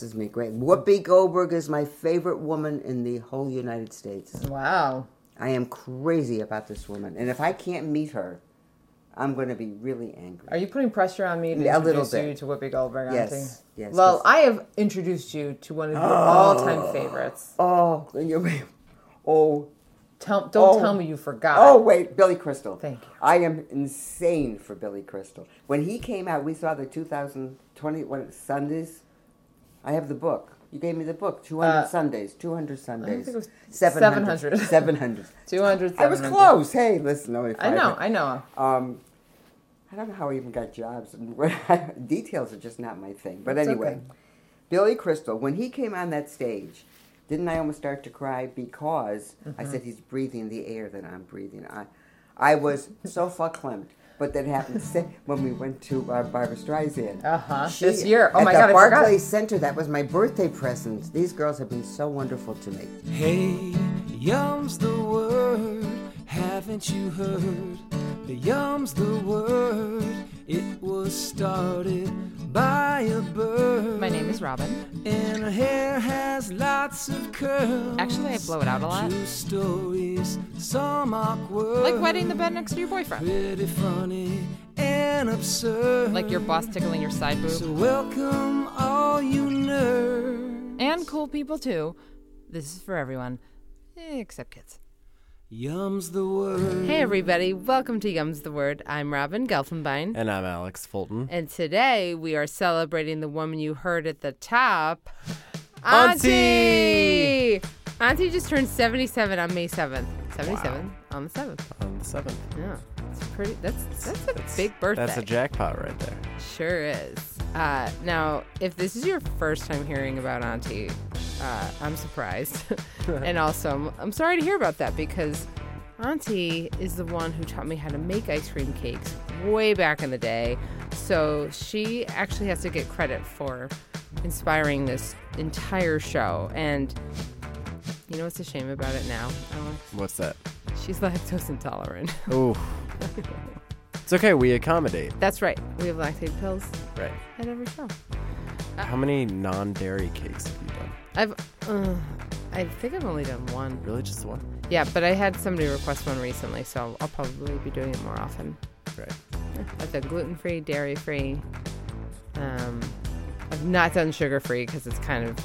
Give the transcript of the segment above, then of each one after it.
Is me, great. Whoopi Goldberg is my favorite woman in the whole United States. Wow. I am crazy about this woman, and if I can't meet her, I'm going to be really angry. Are you putting pressure on me to A introduce you to Whoopi Goldberg? Yes, yes, well, I have introduced you to one of your oh. all-time favorites. Oh, oh, Tell, don't Oh. tell me you forgot. oh, wait, Billy Crystal. Thank you. I am insane for Billy Crystal. When he came out, we saw the 2020 when it's Sundays. I have the book. You gave me the book. 200 Uh, Sundays. 200 Sundays. it was 700. 700. 700. 200, I was 700. close. Hey, listen. Only I know, I know. Um, I don't know how I even got jobs. Details are just not my thing. But It's anyway, okay. Billy Crystal, when he came on that stage, didn't I almost start to cry because I Mm-hmm. said he's breathing the air that I'm breathing. I, I was so verklempt. But that happened say when we went to uh, Barbra Streisand. Uh-huh. This year. Oh at my the God, I forgot. Barclays Center. That was my birthday present. These girls have been so wonderful to me. Hey, yum's the word, haven't you heard? The yum's the word, it was started by a bird. My name is Robin. And her hair has lots of curls. Actually, I blow it out a lot. True stories, some awkward. Like wetting the bed next to your boyfriend. Pretty funny and absurd. Like your boss tickling your side So boob. welcome all you nerds. And cool people too. This is for everyone, except kids. Yum's the word. Hey everybody, welcome to Yum's the Word. I'm Robin Gelfenbein. And I'm Alex Fulton. And today we are celebrating the woman you heard at the top, Auntie! Auntie! Auntie just turned 77 on May 7th. 77 on the 7th. On the seventh. Yeah. It's pretty that's that's a big birthday. That's a jackpot right there. Sure is. Uh, now, if this is your first time hearing about Auntie, uh, I'm surprised. and also, I'm, I'm sorry to hear about that because Auntie is the one who taught me how to make ice cream cakes way back in the day. So she actually has to get credit for inspiring this entire show. And you know what's a shame about it now, Alex? What's that? She's lactose intolerant. Ooh. it's okay. We accommodate. That's right. We have lactate pills Right. at every show. How many non-dairy cakes have you done? I've, uh, I think I've only done one. Really, just one? Yeah, but I had somebody request one recently, so I'll probably be doing it more often. Right. Yeah, I've done gluten free, dairy free. Um, I've not done sugar free because it's kind of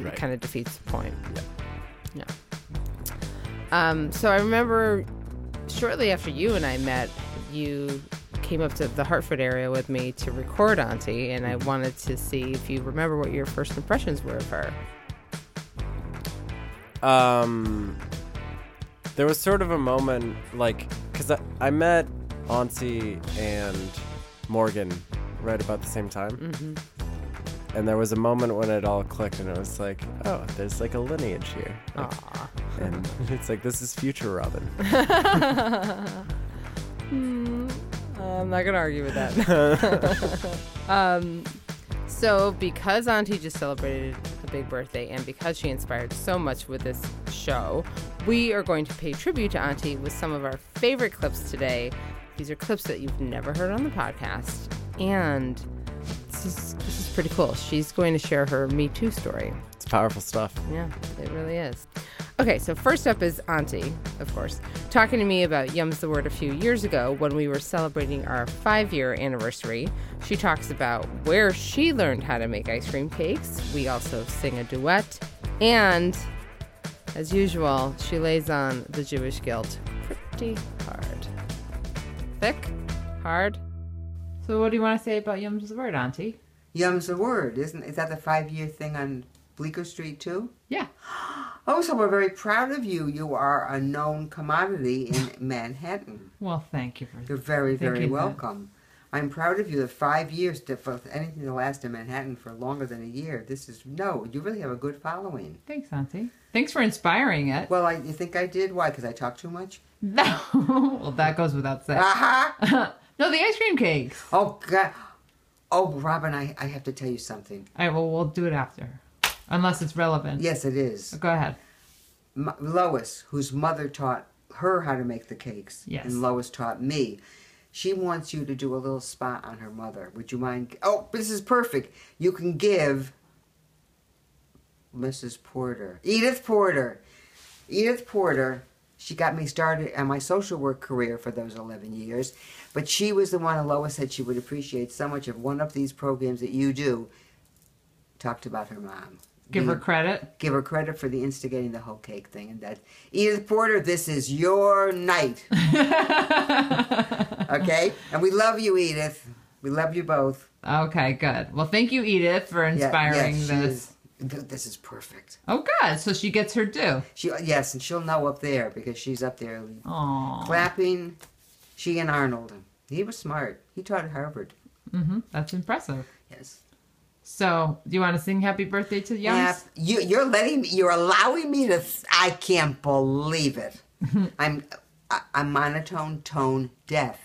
it kind of defeats the point. Yeah. Yeah. Um, so I remember shortly after you and I met, you came up to the Hartford area with me to record Auntie, and I wanted to see if you remember what your first impressions were of her. Um, there was sort of a moment, like, because I, I met Auntie and Morgan right about the same time. Mm-hmm. And there was a moment when it all clicked, and it was like, oh, there's like a lineage here. Like, Aw. and it's like, this is future Robin. Hmm, I'm not gonna argue with that. um, so because Auntie just celebrated a big birthday, and because she inspired so much with this show, we are going to pay tribute to Auntie with some of our favorite clips today. These are clips that you've never heard on the podcast, and this is this is pretty cool. She's going to share her Me Too story. It's powerful stuff. Yeah, it really is. Okay, so first up is Auntie, of course, talking to me about Yums the Word a few years ago when we were celebrating our five year anniversary. She talks about where she learned how to make ice cream cakes. We also sing a duet. And, as usual, she lays on the Jewish guilt pretty hard. Thick? Hard? So, what do you want to say about Yums the Word, Auntie? Yum's the word, isn't? Is that the five-year thing on Bleecker Street too? Yeah. Oh, so we're very proud of you. You are a known commodity in Manhattan. Well, thank you for You're very, very welcome. I'm proud of you. The five years to, for anything to last in Manhattan for longer than a year. This is no. You really have a good following. Thanks, Auntie. Thanks for inspiring it. Well, I, you think I did? Why? Because I talk too much? No, well, that goes without saying. Uh-huh. Aha! No, the ice cream cakes. Oh God! Oh, Robin, I, I have to tell you something. All right, well, we'll do it after, unless it's relevant. Yes, it is. Go ahead. M- Lois, whose mother taught her how to make the cakes, Yes. and Lois taught me. She wants you to do a little spot on her mother. Would you mind? Oh, this is perfect. You can give Mrs. Porter. Edith Porter. Edith Porter. She got me started on my social work career for those 11 years. But she was the one, and Lois said she would appreciate so much of one of these programs that you do. Talked about her mom. Give her credit. give her credit for the instigating the whole cake thing and that Edith Porter, this is your night. okay? And we love you, Edith. We love you both. Okay, good. Well, thank you, Edith, for Yeah, inspiring yes, she this. Is- th- this is perfect. Oh, good. So she gets her due. She yes, and she'll know up there because she's up there Aww. clapping. She and Arnold. He was smart. He taught at Harvard. hmm That's impressive. Yes. So, do you want to sing happy birthday to the Youngs? You, you're letting me. You're allowing me to. I can't believe it. I'm. I- I'm monotone, tone deaf.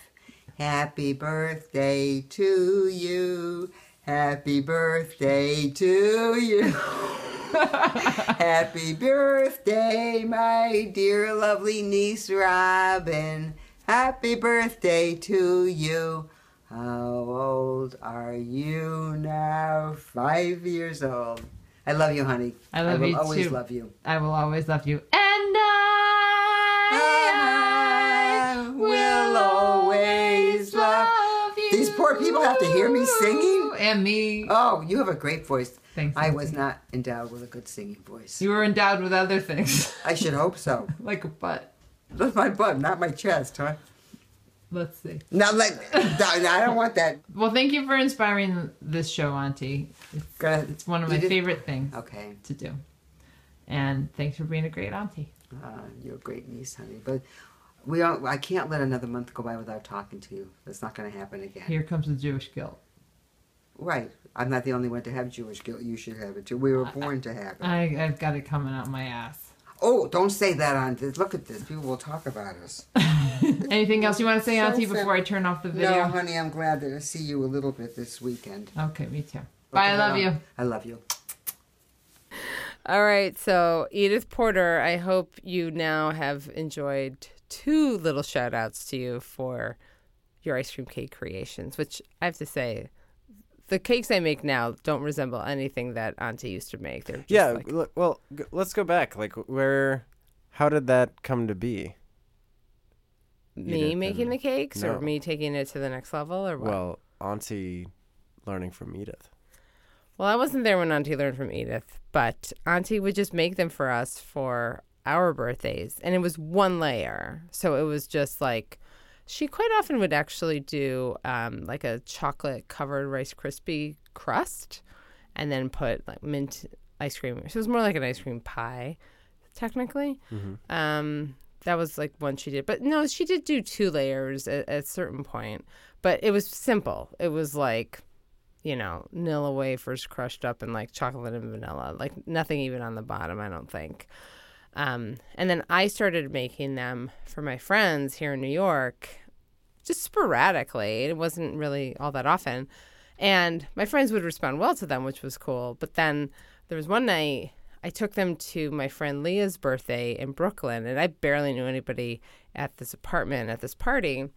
Happy birthday to you. Happy birthday to you. Happy birthday, my dear lovely niece Robin. Happy birthday to you. How old are you now? Five years old. I love you, honey. I love I will you, always too. love you. I will always love you. And I, I will always love you. These poor people have to hear me singing? And me. Oh, you have a great voice. Thanks, I was not endowed with a good singing voice. You were endowed with other things. I should hope so. like a butt. That's my butt, not my chest, huh? Let's see. Not like I don't want that. Well, thank you for inspiring this show, Auntie. It's, it's one of my did- favorite things Okay, to do. And thanks for being a great auntie. uh, you're a great niece, honey. But we don't. I can't let another month go by without talking to you. That's not going to happen again. Here comes the Jewish guilt. Right. I'm not the only one to have Jewish guilt. You should have it too. We were born to have it. I, I've got it coming out my ass. Oh, don't say that on this. Look at this. People will talk about us. Anything else you want to say, So Auntie, sad. before I turn off the video? No, honey, I'm glad to see you a little bit this weekend. Okay, me too. Bye, I love you. I love you. All right, so Edith Porter, I hope you now have enjoyed two little shout outs to you for your ice cream cake creations, which I have to say, the cakes I make now don't resemble anything that Auntie used to make. They're just Yeah. like, l- well, g- let's go back. Like, where? How did that come to be? me making the cakes No. or me taking it to the next level or what? Well, Auntie learning from Edith. Well, I wasn't there when Auntie learned from Edith, but Auntie would just make them for us for our birthdays. And it was one layer. So it was just like, she quite often would actually do um, like a chocolate covered Rice Krispie crust and then put like mint ice cream. So it was more like an ice cream pie, technically. Um, that was like one she did. But no, she did do two layers at, at a certain point. But it was simple. It was like, you know, Nilla wafers crushed up in like chocolate and vanilla, like nothing even on the bottom, I don't think. Um, and then I started making them for my friends here in New York, just sporadically. It wasn't really all that often. And my friends would respond well to them, which was cool. But then there was one night I took them to my friend Leah's birthday in Brooklyn, and I barely knew anybody at this apartment at this party.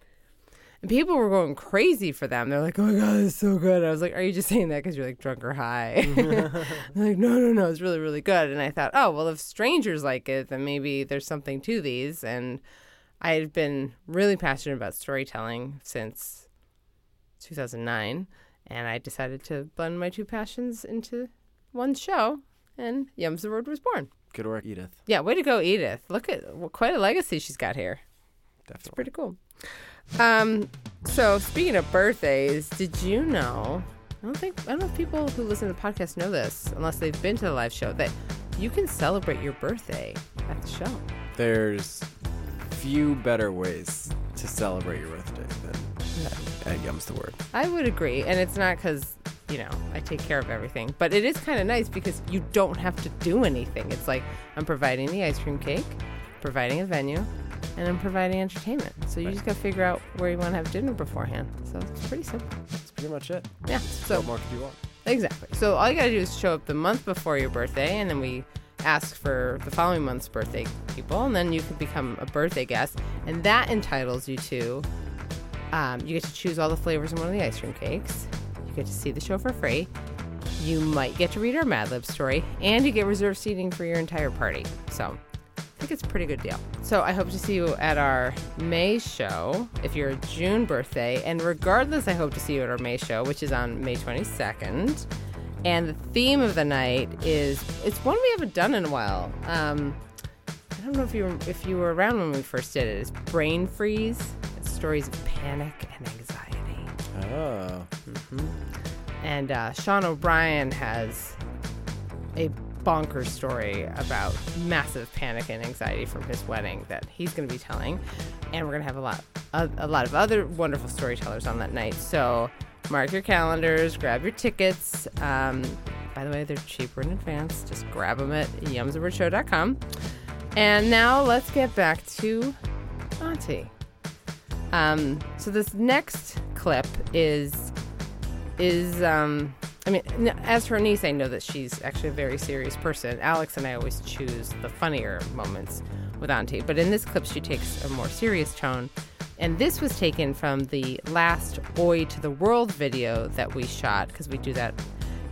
And people were going crazy for them. They're like, "Oh my god, it's so good!" I was like, "Are you just saying that because you're like drunk or high?" They're like, "No, no, no, it's really, really good." And I thought, "Oh, well, if strangers like it, then maybe there's something to these." And I had been really passionate about storytelling since 2009, and I decided to blend my two passions into one show, and Yums the Word was born. Good work, Edith. Yeah, way to go, Edith! Look at what quite a legacy she's got here. Definitely. Pretty cool. Um, so speaking of birthdays, did you know? I don't think I don't know if people who listen to the podcast know this unless they've been to the live show that you can celebrate your birthday at the show. There's few better ways to celebrate your birthday than at Yum's the Word. I would agree, and it's not because you know I take care of everything, but it is kind of nice because you don't have to do anything. It's like I'm providing the ice cream cake, providing a venue, and I'm providing entertainment. So you just got to figure out where you want to have dinner beforehand. So it's pretty simple. That's pretty much it. Yeah. So What more could you want? Exactly. So all you gotta do is show up the month before your birthday, and then we ask for the following month's birthday people, and then you can become a birthday guest, and that entitles you to. Um, you get to choose all the flavors in one of the ice cream cakes. You get to see the show for free. you might get to read our Mad Lib story, and you get reserved seating for your entire party. So I think it's a pretty good deal. So I hope to see you at our May show if you're a June birthday. And regardless, I hope to see you at our May show, which is on May 22nd. And the theme of the night is it's one we haven't done in a while. Um, I don't know if you were, if you were around when we first did it. It's brain freeze. It's stories of panic and anxiety. Oh. Mm-hmm. And uh, Sean O'Brien has a bonkers story about massive panic and anxiety from his wedding that he's going to be telling, and we're going to have a lot, a, a lot of other wonderful storytellers on that night. So mark your calendars, grab your tickets. Um, by the way, they're cheaper in advance. Just grab them at yumsthewordshow.com. And now let's get back to Auntie. Um, so this next clip is is um I mean, as her niece, I know that she's actually a very serious person. Alex and I always choose the funnier moments with Auntie, but in this clip, she takes a more serious tone. And this was taken from the last Oi to the World video that we shot because we do that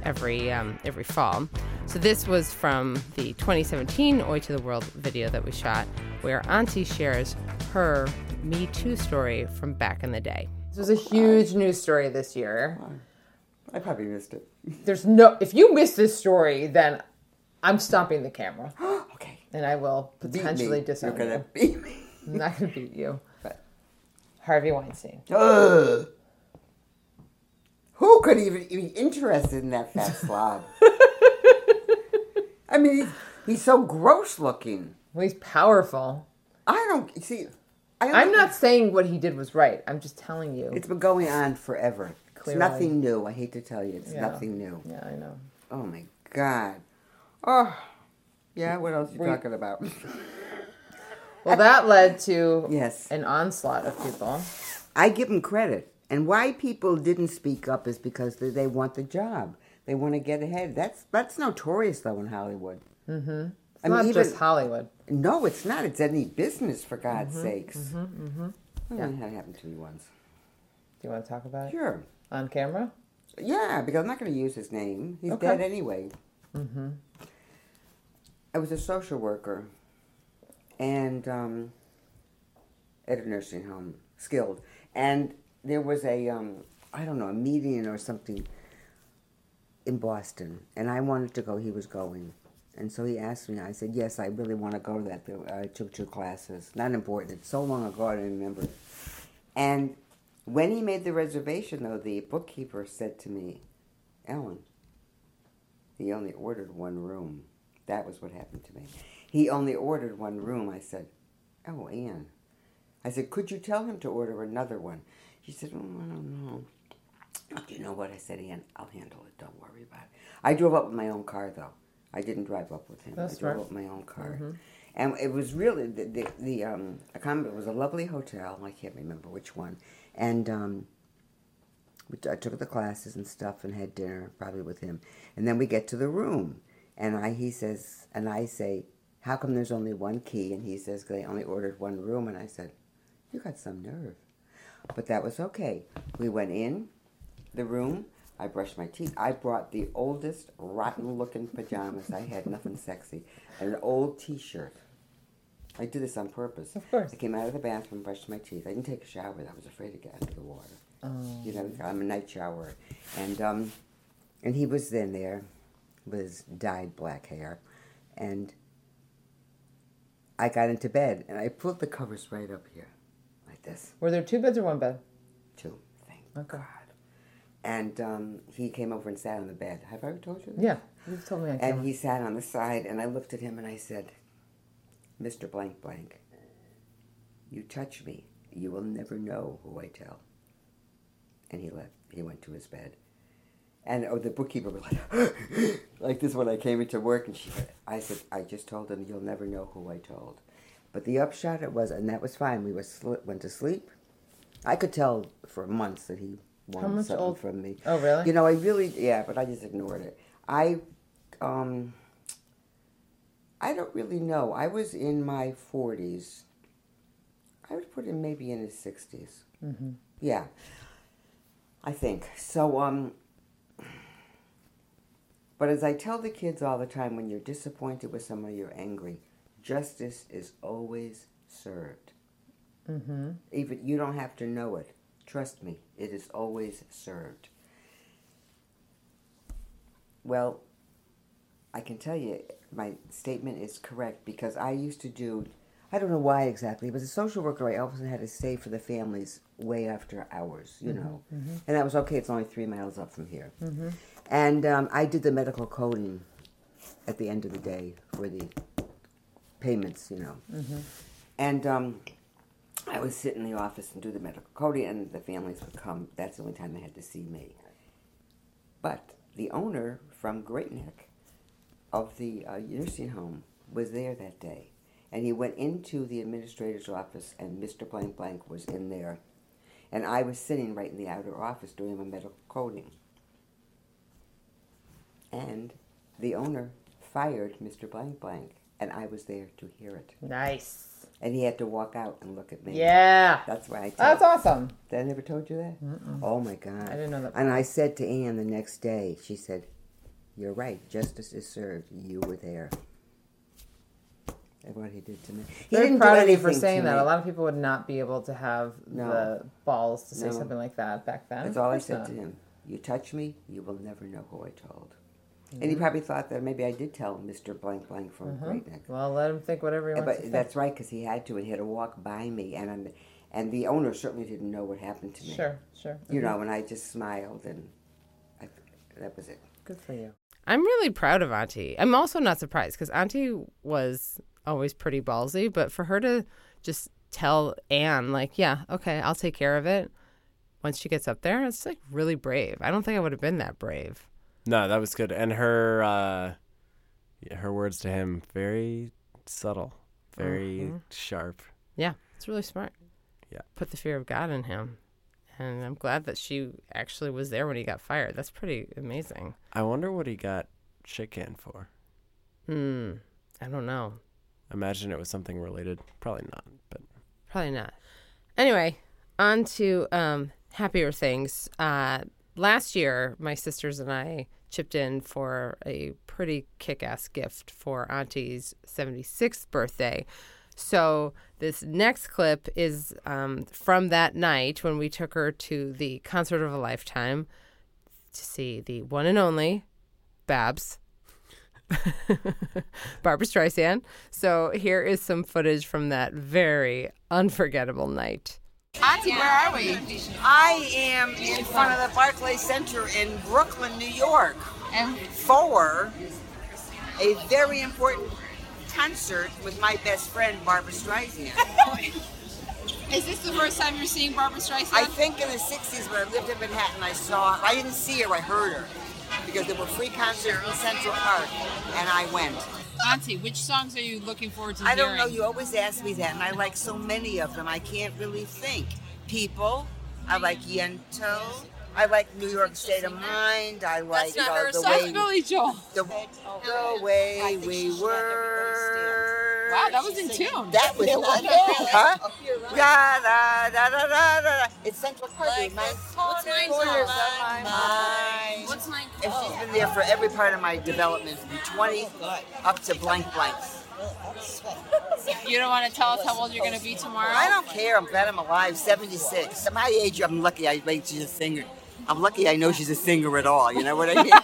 every um, every fall. So this was from the 2017 Oi to the World video that we shot, where Auntie shares her Me Too story from back in the day. This was a huge news story this year. I probably missed it. There's no. If you miss this story, then I'm stopping the camera okay. and I will potentially me. disown You're gonna beat me. I'm not going to beat you. Harvey Weinstein. Ugh. Who could even be interested in that fat slob? I mean, he's, he's so gross looking. Well, he's powerful. I don't see. I don't I'm not saying what he did was right. I'm just telling you. It's been going on forever. Clearly. It's nothing new. I hate to tell you, it's Yeah. nothing new. yeah, I know. Oh my god. Oh, yeah. What else are you talking about? Well, that led to yes, an onslaught of people. I give them credit. And why people didn't speak up is because they, they want the job. They want to get ahead. That's that's notorious though in Hollywood. Mm-hmm. It's I not mean, even- just Hollywood. No, it's not. It's any business for God's Mm-hmm, sakes. Mm-hmm, Yeah. That happened to me once. Do you want to talk about it Sure. on camera? Yeah, because I'm not going to use his name. He's Okay. dead anyway. Mm-hmm. I was a social worker, and um, at a nursing home, skilled, and there was a um, I don't know a meeting or something in Boston, and I wanted to go. He was going, and so he asked me. I said yes, I really want to go to that. I took two classes. Not important. It's so long ago, I don't remember. And when he made the reservation, though, the bookkeeper said to me, Ellen, he only ordered one room. That was what happened to me. He only ordered one room. I said, Oh, Anne. I said, Could you tell him to order another one? She said, Oh, I don't know. Do you know what? I said, Anne, I'll handle it. Don't worry about it. I drove up with my own car, though. I didn't drive up with him. That's I drove smart. up with my own car. And it was really, the, the, the um, it was a lovely hotel. I can't remember which one. And um, I took the classes and stuff and had dinner probably with him. And then we get to the room, and I he says, and I say, "How come there's only one key?" And he says, "They only ordered one room." And I said, "You got some nerve." But that was okay. We went in the room. I brushed my teeth. I brought the oldest, rotten-looking pajamas. I had nothing sexy, and an old T-shirt. I do this on purpose. Of course. I came out of the bathroom, brushed my teeth. I didn't take a shower. I was afraid to get under the water. Oh. You know, I'm a night shower, and um, and he was then there, with his dyed black hair, and I got into bed and I pulled the covers right up here, like this, Were there two beds or one bed? Two, Thank Okay. God. And um, he came over and sat on the bed. Have I ever told you this? Yeah, you've told me camera. And he sat on the side, and I looked at him and I said, Mr. Blank Blank, you touch me, you will never know who I tell. And he left. He went to his bed. And oh, the bookkeeper was like, like this when I came into work, and she said, I said, I just told him you'll never know who I told. But the upshot it was, and that was fine. We were sli- went to sleep. I could tell for months that he wanted something old- from me. Oh, really? You know, I really, yeah, but I just ignored it. I, um, I don't really know. I was in my forties. I would put him maybe in his 60s Mm-hmm. Yeah, I think so. Um, But as I tell the kids all the time, when you're disappointed with someone, you're angry. Justice is always served. Mm-hmm. Even you don't have to know it. Trust me, it is always served. Well, I can tell you my statement is correct because I used to do, I don't know why exactly, but as a social worker, I often had to stay for the families way after hours, you mm-hmm. know. Mm-hmm. And that was okay, it's only three miles up from here. Mm-hmm. And um, I did the medical coding at the end of the day for the payments, you know. And um, I would sit in the office and do the medical coding, and the families would come. That's the only time they had to see me. But the owner from Great Neck of the uh, nursing home was there that day. And he went into the administrator's office, and Mr. Blank Blank was in there. And I was sitting right in the outer office doing my medical coding. And the owner fired Mr. Blank Blank, and I was there to hear it. Nice. And he had to walk out and look at me. Yeah. That's why I told That's awesome. Did I never told you that? Oh my God. I didn't know that And I said to Anne the next day, she said, You're right, justice is served. You were there. And what he did to me. He Very didn't proud do of you for saying that. me. A lot of people would not be able to have No. the balls to say No. something like that back then. That's all I said not. to him. You touch me, you will never know who I told. And Mm-hmm. he probably thought that maybe I did tell Mr. Blank Blank from Great Neck. Well, let him think whatever he Yeah, wants to but think. that's right, because he had to, and he had to walk by me, and I'm- and the owner certainly didn't know what happened to me. Sure, sure. You know, and I just smiled, and I, that was it. Good for you. I'm really proud of Auntie. I'm also not surprised because Auntie was always pretty ballsy, but for her to just tell Anne, like, yeah, okay, I'll take care of it once she gets up there, it's like really brave. I don't think I would have been that brave. No, that was good. And her uh her words to him very subtle, very sharp. Yeah, it's really smart. Yeah. Put the fear of God in him. And I'm glad that she actually was there when he got fired. That's pretty amazing. I wonder what he got shit canned for. Hmm. I don't know. Imagine it was something related. Probably not, but Probably not. Anyway, on to um, happier things. Uh, last year, my sisters and I chipped in for a pretty kick ass gift for Auntie's 76th birthday. So, this next clip is um, from that night when we took her to the concert of a lifetime to see the one and only Babs. Barbra Streisand. So here is some footage from that very unforgettable night. Auntie, where are we? I am in front of the Barclays Center in Brooklyn, New York, And for a very important concert with my best friend Barbra Streisand. is this the first time you're seeing Barbra Streisand? I think in the '60s when I lived in Manhattan, I saw. I didn't see her, I heard her because there were free concerts in Central Park, and I went. Auntie, which songs are you looking forward to I don't know. You always ask me that, and I like so many of them. I can't really think. People. I like Yentl. I like New York State of Mind. I like That's not uh, her the song, way Billy Joel. the, the way we were. Wow, that was in tune. That was huh? Da, da, da, da, da, da. It's Central Park. Like my What's mine corners of my mind. And she's been there for every part of my development, from 20 up to blank blanks. You don't want to tell us how old you're going to be tomorrow? I don't care. I'm glad I'm alive. 76. At my age, I'm lucky. I think she's a singer. I'm lucky. I know she's a singer at all. You know what I mean?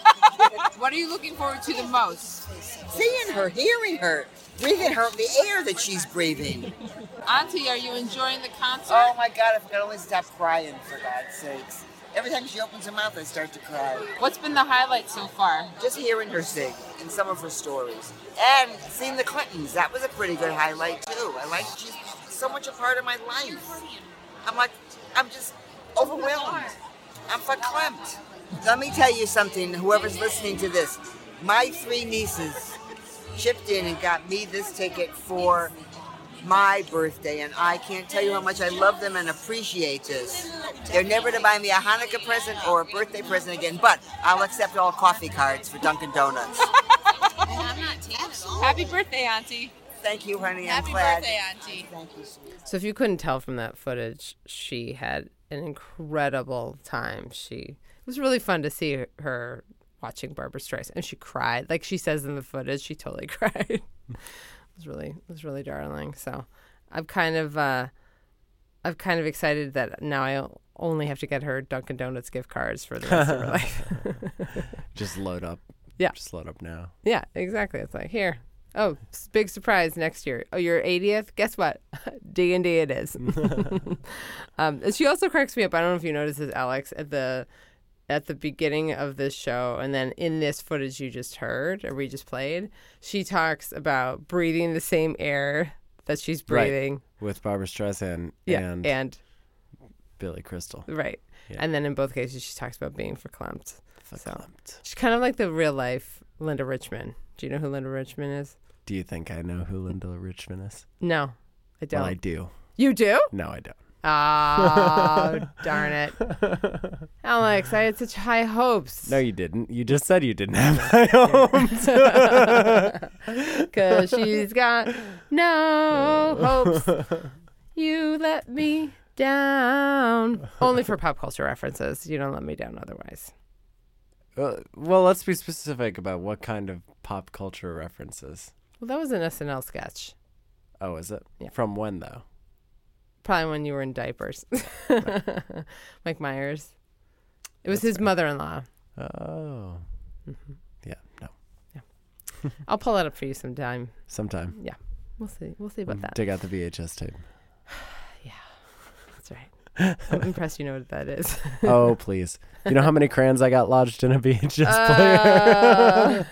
What are you looking forward to the most? Seeing her, hearing her, breathing her, the air that she's breathing. Auntie, are you enjoying the concert? Oh my God! If I could only stop crying, for God's sakes. Every time she opens her mouth, I start to cry. What's been the highlight so far? Just hearing her sing and some of her stories, and seeing the Clintons. That was a pretty good highlight too. I like she's so much a part of my life. I'm like, I'm just overwhelmed. I'm verklempt. Let me tell you something. Whoever's listening to this, my three nieces chipped in and got me this ticket for my birthday, and I can't tell you how much I love them and appreciate this. They're never to buy me a Hanukkah present or a birthday present again, but I'll accept all coffee cards for Dunkin' Donuts. Happy birthday, Auntie. Thank you, honey. I'm Happy glad. birthday, Auntie. Thank you, sweetie. So if you couldn't tell from that footage, she had an incredible time. She it was really fun to see her watching Barbra Streisand, and she cried. Like she says in the footage, she totally cried. It was really, it was really darling. So, I'm kind of, uh, I'm kind of excited that now I only have to get her Dunkin' Donuts gift cards for the rest of her life. Just load up. Yeah. Just load up now. Yeah, exactly. It's like here. Oh, big surprise next year. Oh, your 80th. Guess what? D and D it is. um, she also cracks me up. I don't know if you noticed this, Alex, at the at the beginning of this show, and then in this footage you just heard or we just played, she talks about breathing the same air that she's Right. breathing. With Barbra Streisand Yeah, and, and Billy Crystal. right. Yeah. And then in both cases, she talks about being verklempt. So Verklempt. she's kind of like the real life Linda Richman. Do you know who Linda Richman is? Do you think I know who Linda Richmond is? No, I don't. Well, I do. You do? No, I don't. Oh, darn it. Alex, I had such high hopes. No, you didn't. You just said you didn't have high hopes. Because she's got no hopes. You let me down. Only for pop culture references. You don't let me down otherwise. Uh, well, let's be specific about what kind of pop culture references. Well, that was an SNL sketch. Oh, is it? Yeah. From when though? Probably when you were in diapers. Mike Myers. It was That's his fair. mother in law. Oh. Yeah, no. Yeah. I'll pull that up for you sometime. Sometime. Yeah. We'll see. We'll see about that. Dig out the VHS tape. Yeah. That's right. I'm impressed you know what that is. oh, please. You know how many crayons I got lodged in a VHS Uh,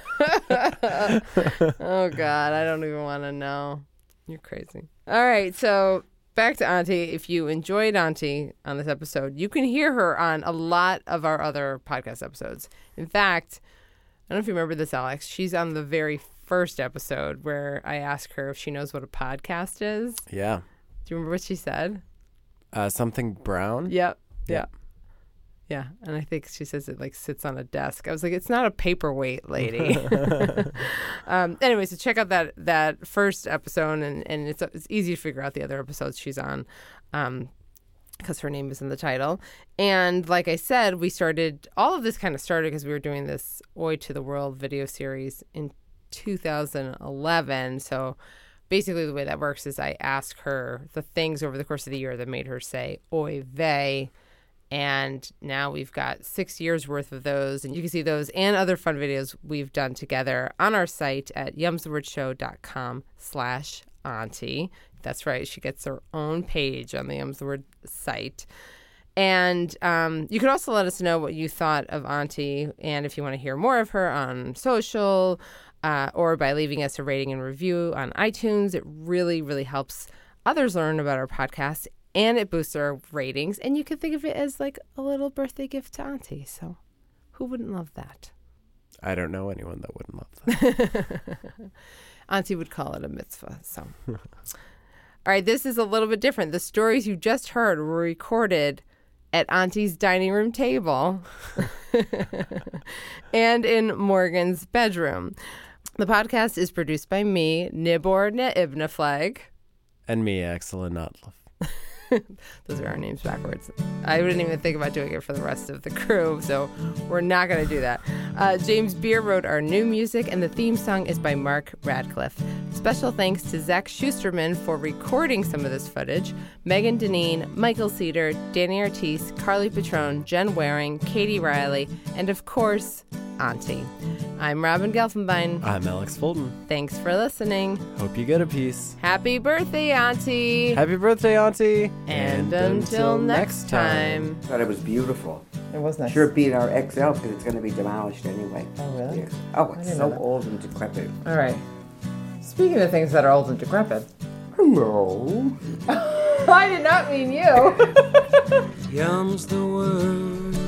oh God, I don't even want to know. You're crazy. All right, so back to Auntie. If you enjoyed Auntie on this episode, you can hear her on a lot of our other podcast episodes. In fact, I don't know if you remember this, Alex. She's on the very first episode where I asked her if she knows what a podcast is. yeah. Do you remember what she said? Uh, something brown? Yep. Yeah. Yeah. Yeah. And I think she says it like sits on a desk. I was like, it's not a paperweight, lady. um, anyway, so check out that that first episode, and, and it's it's easy to figure out the other episodes she's on. Um, because her name is in the title. And like I said, we started all of this kind of started because we were doing this Oi to the World video series in 2011. So basically, the way that works is I ask her the things over the course of the year that made her say Oi vey. And now we've got six years worth of those. And you can see those and other fun videos we've done together on our site at yumsthewordshow.com slash auntie. That's right. She gets her own page on the Yums the Word site. And um, you can also let us know what you thought of Auntie and if you want to hear more of her on social uh, or by leaving us a rating and review on iTunes. It really, really helps others learn about our podcast and it boosts our ratings. And you can think of it as like a little birthday gift to Auntie. So who wouldn't love that? I don't know anyone that wouldn't love that. Auntie would call it a mitzvah. So, all right, this is a little bit different. The stories you just heard were recorded at Auntie's dining room table and in Morgan's bedroom. The podcast is produced by me, Nibor Neibnaflag. and me, Axel Notlef. Those are our names backwards. I wouldn't even think about doing it for the rest of the crew, so we're not going to do that. Uh, James Beer wrote our new music, and the theme song is by Mark Radcliffe. Special thanks to Zach Schusterman for recording some of this footage, Megan Deneen, Michael Cedar, Danny Ortiz, Carly Patron, Jen Waring, Katie Riley, and of course, Auntie. I'm Robin Gelfenbein. I'm Alex Fulton. Thanks for listening. Hope you get a piece. Happy birthday, Auntie! Happy birthday, Auntie. and until next time. Thought it was beautiful. It was nice. Sure beat our XL because it's going to be demolished anyway. Oh, really? Yeah. Oh, it's so old and decrepit. All right. Speaking of things that are old and decrepit, Hello. I did not mean you. Yum's the word.